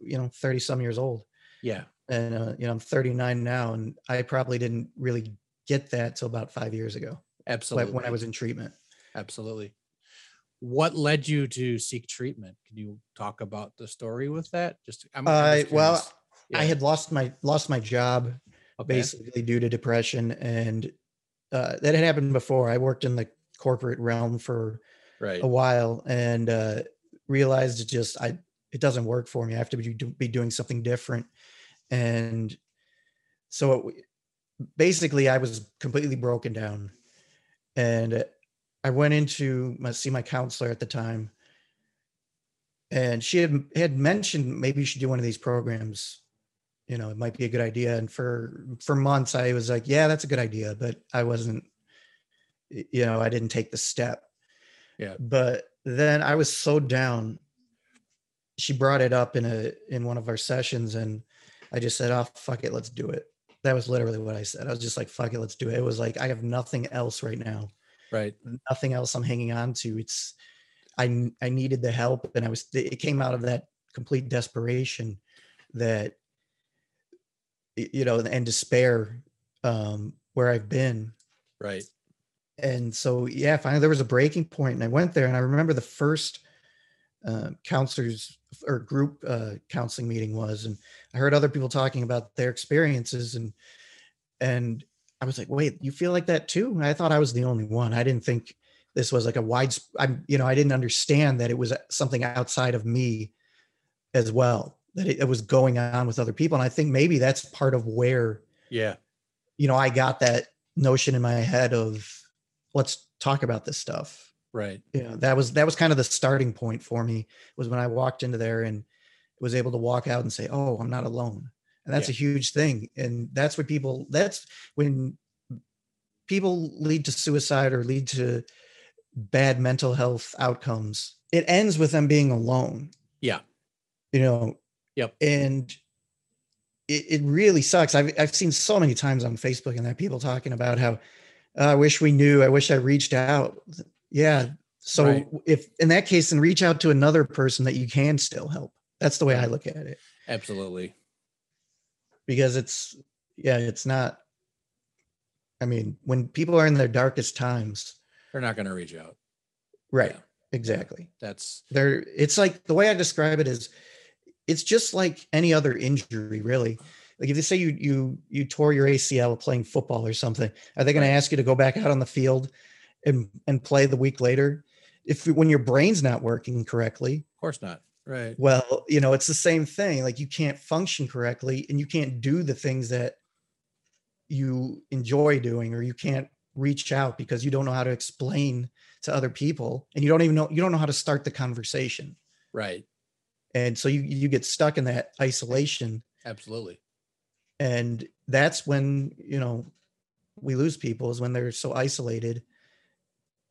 you know 30 some years old. Yeah. And uh, you know i'm 39 now and i probably didn't really get that till about five years ago absolutely when i was in treatment. Absolutely. What led you to seek treatment? Can you talk about the story with that? Just i'm, uh, just well curious. i had lost my lost my job okay. basically due to depression and uh, that had happened before. I worked in the corporate realm for right. a while and uh, realized it just I it doesn't work for me. I have to be, be doing something different. And so it, basically, I was completely broken down, and I went into my see my counselor at the time, and she had had mentioned maybe you should do one of these programs. You know, it might be a good idea. And for for months, I was like, yeah, that's a good idea, but I wasn't. You know, I didn't take the step yeah but then i was so down. She brought it up in a in one of our sessions and i just said oh fuck it let's do it. That was literally what i said. I was just like fuck it let's do it. It was like i have nothing else right now. Right. Nothing else i'm hanging on to. It's I I needed the help and i was it came out of that complete desperation that you know and despair um where i've been. Right and so yeah finally there was a breaking point and i went there and i remember the first uh, counselors or group uh, counseling meeting was and i heard other people talking about their experiences and and i was like wait you feel like that too? And i thought i was the only one. I didn't think this was like a wide i'm you know i didn't understand that it was something outside of me as well that it, it was going on with other people and i think maybe that's part of where yeah. you know i got that notion in my head of let's talk about this stuff. Right. Yeah that was that was kind of the starting point for me was when i walked into there and was able to walk out and say oh i'm not alone. And that's a huge thing and that's what people that's when people lead to suicide or lead to bad mental health outcomes it ends with them being alone. Yeah. you know? Yep. and it, it really sucks. I've, I've seen so many times on facebook and that people talking about how "Oh, Oh, i wish we knew. I wish i reached out. Yeah. So Right. if in that case then reach out to another person that you can still help. That's the way i look at it. Absolutely. Because it's yeah it's not i mean when people are in their darkest times. They're not going to reach out. Right. Yeah. exactly. That's they're it's like the way i describe it is it's just like any other injury really like if they say you you you tore your acl playing football or something are they going Right. to ask you to go back out on the field and and play the week later if when your brain's not working correctly of course not Right. Well, you know, it's the same thing. Like you can't function correctly and you can't do the things that you enjoy doing or you can't reach out because you don't know how to explain to other people and you don't even know you don't know how to start the conversation. Right. And so you you get stuck in that isolation Absolutely. And that's when, you know, we lose people is when they're so isolated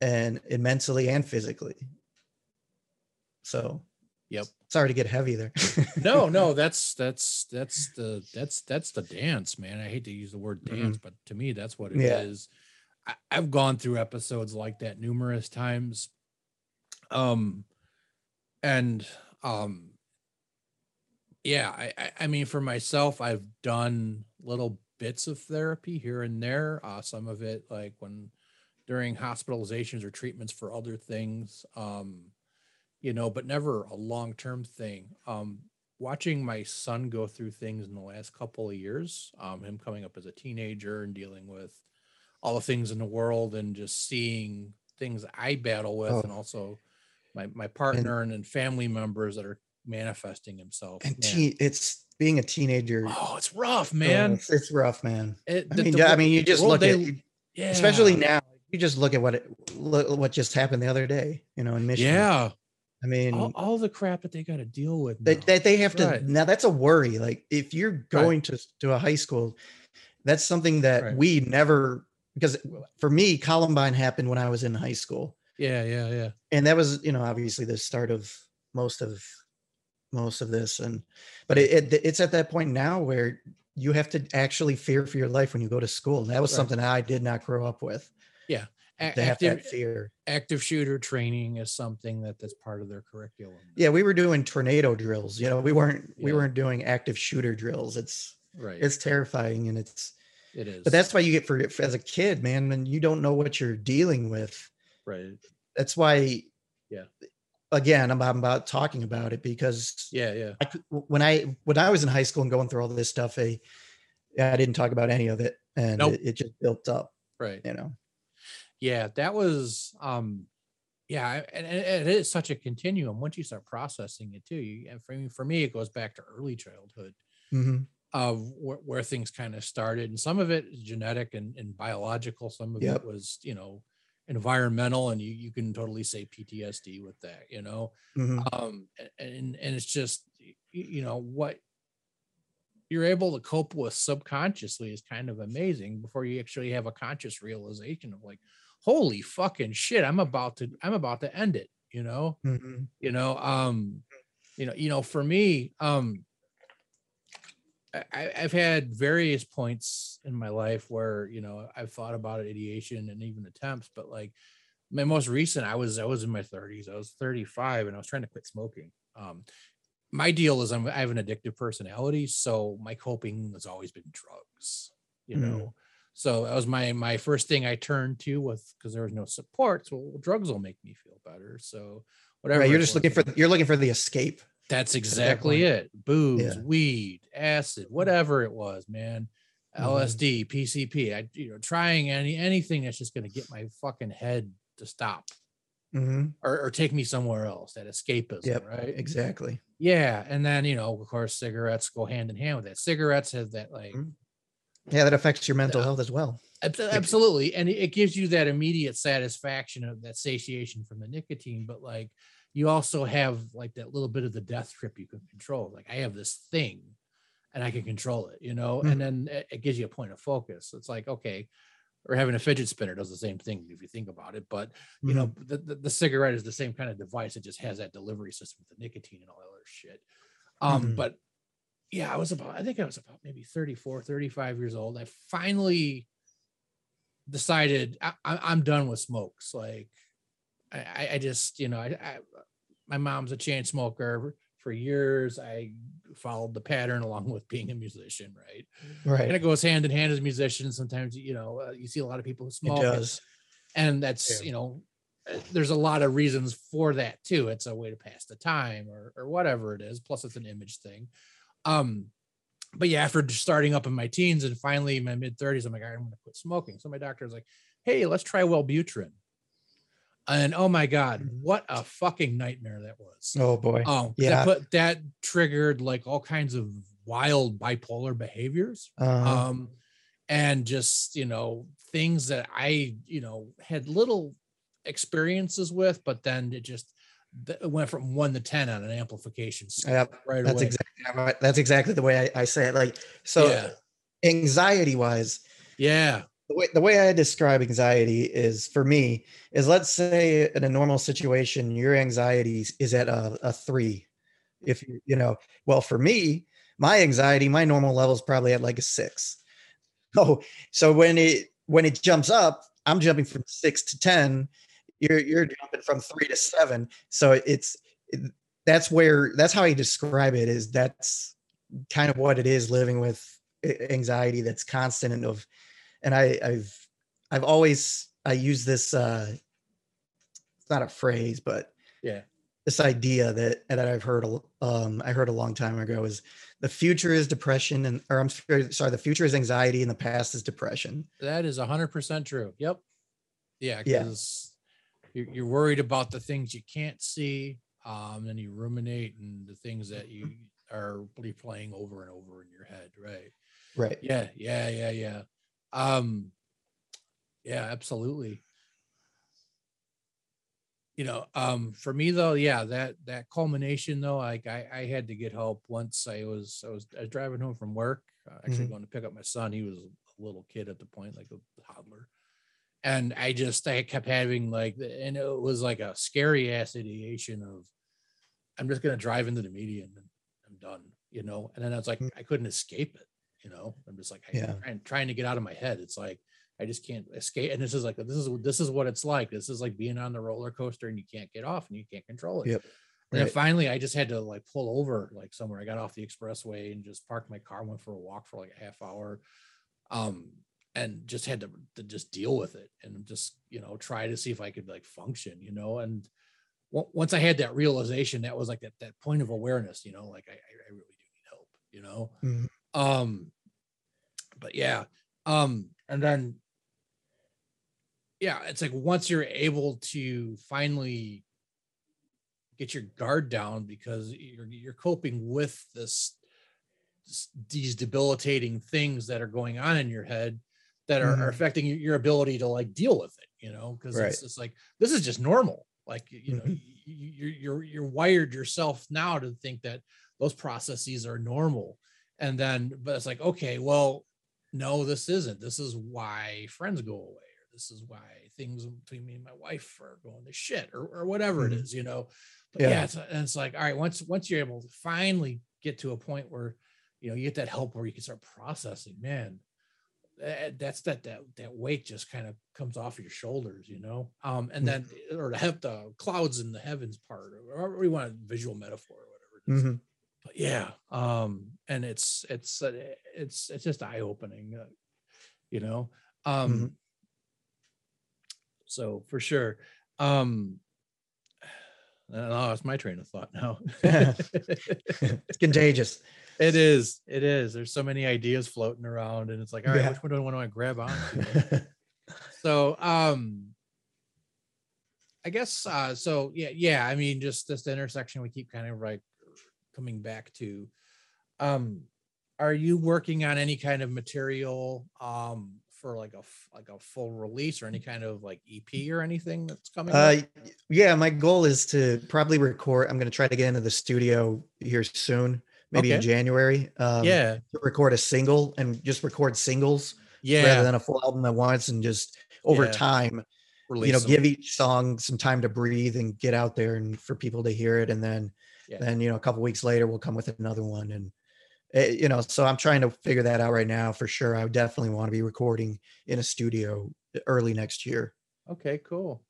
and, and mentally and physically. So, Yep. Sorry to get heavy there. No, no, that's that's that's the that's that's the dance, man. I hate to use the word dance, but to me, that's what it is. Yeah. I, I've gone through episodes like that numerous times. Um, and um, yeah, I, I mean, for myself, I've done little bits of therapy here and there. Uh, some of it like when during hospitalizations or treatments for other things. Um, you know, but never a long term thing. Um, watching my son go through things in the last couple of years, um, him coming up as a teenager and dealing with all the things in the world and just seeing things I battle with, Oh. and also my my partner and, and family members that are manifesting himself. and teen, it's being a teenager. oh, it's rough, oh, man. it's, it's rough, man. It- I mean, the I mean, you just look at, they- yeah, especially now. You just look at what it, look, what just happened the other day. You know, in Michigan. yeah, I mean, all, all the crap that they got to deal with. that, now. that they have to Right. now that's a worry like if you're going to to a high school that's something that Right. we never because for me columbine happened when i was in high school yeah, yeah, yeah. and that was you know obviously the start of most of most of this and but it, it it's at that point now where you have to actually fear for your life when you go to school and that was Right. something i did not grow up with A- to have active, that fear active shooter training is something that that's part of their curriculum. yeah we were doing tornado drills you know we weren't we weren't doing active shooter drills it's right. it's terrifying and it's it is. but that's why you get for, for as a kid man when you don't know what you're dealing with right. that's why Yeah. Again i'm, I'm about talking about it because Yeah, yeah. I when i when i was in high school and going through all this stuff I, i didn't talk about any of it and Nope. it, it just built up Right. you know Yeah, that was um yeah, and, and it is such a continuum once you start processing it too. You, and for me, for me, it goes back to early childhood Mhm. of where, where things kind of started, and some of it is genetic and, and biological. Some of Yep. it was, you know, environmental, and you you can totally say PTSD with that, you know. Mhm. um and and it's just you know what you're able to cope with subconsciously is kind of amazing before you actually have a conscious realization of like holy fucking shit i'm about to i'm about to end it you know Mhm. you know um you know you know for me um I- I've had various points in my life where you know I've thought about ideation and even attempts, but like my most recent, I was I was in my 30s, I was 35, and I was trying to quit smoking. Um, my deal is I'm, I have an addictive personality, so my coping has always been drugs. You Mm. know, so that was my my first thing I turned to with because there was no support. So well, drugs will make me feel better. So whatever. right you're just looking for you're looking for the escape that's exactly point. it. Booze, Yeah. weed, acid, whatever it was, man. LSD, PCP. I you know trying any anything that's just gonna get my fucking head to stop Mhm. or, or take me somewhere else. That escapism, Yep, right? exactly Yeah, and then you know, of course, cigarettes go hand in hand with that. Cigarettes have that like Mhm. yeah that affects your mental Yeah. health as well Absolutely. And it gives you that immediate satisfaction of that satiation from the nicotine, but like you also have like that little bit of the death trip you can control. Like I have this thing and I can control it, you know, and then it, it gives you a point of focus. It's like, okay, or having a fidget spinner does the same thing if you think about it. But you know, the, the, the cigarette is the same kind of device. It just has that delivery system with the nicotine and all that other shit. Um, Mhm. but yeah, I was about, I think I was about maybe 34, 35 years old. I finally decided I, I, I'm done with smokes. Like I, I- just, you know, I, I, my mom's a chain smoker for years. I followed the pattern along with being a musician, right? Right. And it goes hand in hand as musicians. Sometimes, you know, uh, you see a lot of people who smoke. it does and that's Yeah. you know uh, there's a lot of reasons for that too it's a way to pass the time or or whatever it is plus it's an image thing um but yeah after starting up in my teens and finally in my mid 30s i'm like "All right, i'm going to quit smoking so my doctor was like hey let's try wellbutrin and oh my god, Mhm. what a fucking nightmare that was. Oh boy. Oh, Yeah. that put that triggered like all kinds of wild bipolar behaviors. Uh-huh. Um, and just you know things that I you know had little experiences with, but then it just it went from one to ten on an amplification scale Yep, right that's away. exactly that's exactly the way I, I say it. Like so, Yeah. anxiety wise, yeah, the way, the way I describe anxiety is for me is let's say in a normal situation your anxiety is at a, a three. If you you know, well for me, my anxiety, my normal level is probably at like a six. Oh, so when it when it jumps up, I'm jumping from six to ten. You're you're jumping from three to seven. So it's it, that's where that's how I describe it. Is that's kind of what it is living with anxiety that's constant of and I, I've I've always I use this uh it's not a phrase, but yeah, this idea that that I've heard um I heard a long time ago is the future is depression and or I'm sorry, the future is anxiety and the past is depression. that is hundred percent true. Yep. Yeah, Yeah. because you're, you're worried about the things you can't see, um, and you ruminate and the things that you are replaying over and over in your head, right? Right. Yeah, yeah, yeah, yeah. Um, yeah, absolutely. You know, um, for me though, yeah, that that culmination though, like I, I had to get help once I was I was, I was driving home from work, uh, actually Mhm. going to pick up my son. He was a little kid at the point, like a toddler, and I just I kept having like, and it was like a scary ass ideation of, I'm just gonna drive into the median and I'm done, you know. And then I was like, Mm. I couldn't escape it, you know. I'm just like, Yeah. trying, trying to get out of my head. It's like I just can't escape. And this is like this is this is what it's like. This is like being on the roller coaster and you can't get off and you can't control it. Yep. And then finally, I just had to like pull over like somewhere. I got off the expressway and just parked my car, went for a walk for like a half hour, um, and just had to, to just deal with it and just you know try to see if I could like function, you know. And on- once I had that realization, that was like that that point of awareness, you know, like I, I really do need help, you know. Mhm. Um, but yeah, um, and then yeah, it's like once you're able to finally get your guard down because you're you're coping with this these debilitating things that are going on in your head that are, are Mhm. affecting your, ability to like deal with it you know because Right. it's just like this is just normal like you know Mhm. y- y- you're you're you're wired yourself now to think that those processes are normal and then but it's like okay well no this isn't this is why friends go away or this is why things between me and my wife are going to shit or, or whatever it Mhm. is you know but yeah, Yeah. it's, and it's like all right once once you're able to finally get to a point where you know you get that help where you can start processing man that, that's that that that weight just kind of comes off your shoulders you know um and then or the have the clouds in the heavens part or whatever we want a visual metaphor or whatever it is Mhm. But yeah um and it's it's uh, it's it's just eye opening uh, you know um Mhm. so for sure um I lost my train of thought now. It's contagious. it is. It is. There's so many ideas floating around, and it's like, all right, Yeah. which one do I want to grab on? so, um, I guess uh so yeah yeah i mean just this intersection we keep kind of like coming back to um are you working on any kind of material um for like a like a full release or any kind of like ep or anything that's coming Uh, yeah, my goal is to probably record. I'm going to try to get into the studio here soon, maybe in January. Um, yeah to record a single and just record singles yeah rather than a full album at once, and just over Yeah. time, release you know, them. give each song some time to breathe and get out there and for people to hear it, and then Yeah. then you know a couple weeks later we'll come with another one and. eh, You know, so I'm trying to figure that out right now for sure. I would definitely want to be recording in a studio early next year. Okay, cool.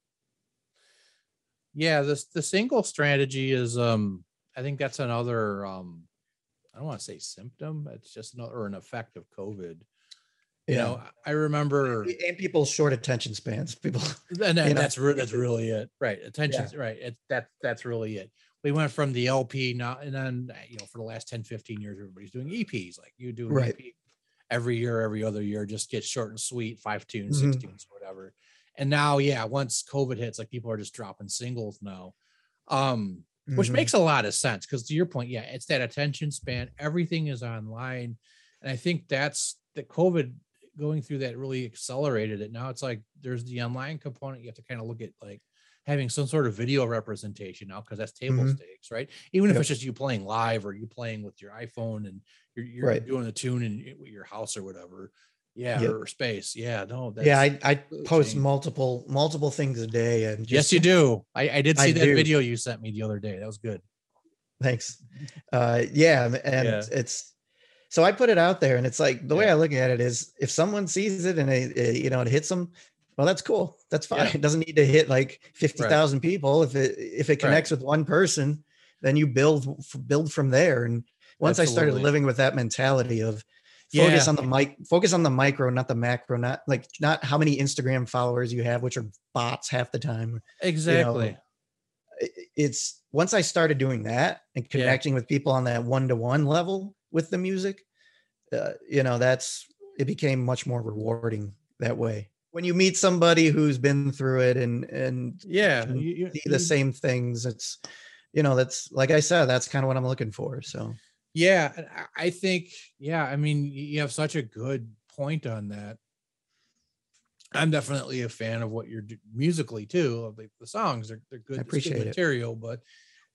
Yeah, this the single strategy is um I think that's another um I don't want to say symptom, it's just another or an effect of COVID. You know, I remember and people's short attention spans. People, and, that's re- that's really it. Right. Attention, right. It, that that's really it. We went from the LP now and then uh, you know for the last 10 15 years everybody's doing EPs like you do Right. EP every year every other year just get short and sweet, 5 tunes, Mhm. 6 tunes whatever. And now, yeah, once COVID hits, like people are just dropping singles now. Um, which Mhm. makes a lot of sense because to your point, yeah, it's that attention span. Everything is online, and I think that's the COVID going through that really accelerated it. Now it's like there's the online component. You have to kind of look at like having some sort of video representation now because that's table Mhm. stakes, right? Even if it's just you playing live or you playing with your iPhone and you're, you're Right. doing a tune in your house or whatever. Yeah, Yep. or space. Yeah, no. That's, yeah, I, I post multiple multiple things a day, and yes, you do. I, I did see I that do. video you sent me the other day. That was good. Thanks. Uh, yeah, and Yeah. it's so I put it out there, and it's like the way I look at it is if someone sees it and it, it, you know it hits them, well, that's cool. That's fine. Yeah. It doesn't need to hit like fifty thousand people. If it if it Right. connects with one person, then you build build from there. And once I started living with that mentality of focus Yeah. on the mic, focus on the micro, not the macro, not like not how many Instagram followers you have, which are bots half the time Exactly. i- it's once I started doing that and Yeah. connecting with people on that one to one level with the music, uh, you know, that's it became much more rewarding that way. When you meet somebody who's been through it and and yeah. you- you- see the same things, it's you know, that's like I said, that's kind of what I'm looking for. So Yeah, I- I think, yeah, I mean, you have such a good point on that. I'm definitely a fan of what you're do- musically too. Of like the songs are they're good, good appreciate it. material, but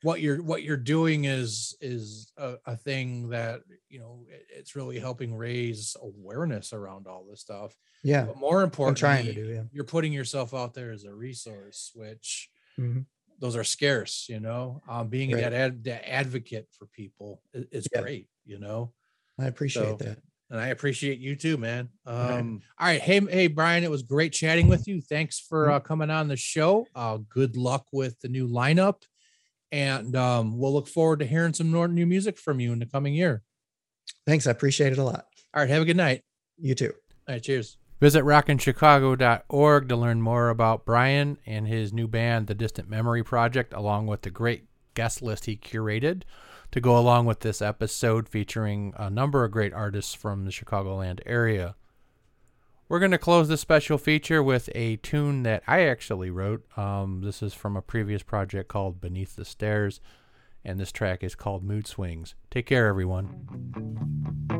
what you're what you're doing is is a, a thing that you know it- it's really helping raise awareness around all this stuff. yeah, But more I'm trying to do. Yeah, you're putting yourself out there as a resource, which Mhm. those are scarce, you know. Um, being Right. that ad, that advocate for people is, is Yeah. great, you know. I appreciate So, that. And I appreciate you too, man. Um, all right, hey, hey, Bryan, it was great chatting with you. Thanks for Mhm. uh, coming on the show. Uh, good luck with the new lineup, and um, we'll look forward to hearing some more new music from you in the coming year. Thanks, I appreciate it a lot. All right, have a good night. You too. All right, cheers. Visit rockinchicago.org to learn more about Bryan and his new band, The Distant Memory Project, along with the great guest list he curated to go along with this episode featuring a number of great artists from the Chicagoland area. We're going to close this special feature with a tune that I actually wrote. Um, this is from a previous project called Beneath the Stares, and this track is called Mood Swings. Take care, everyone.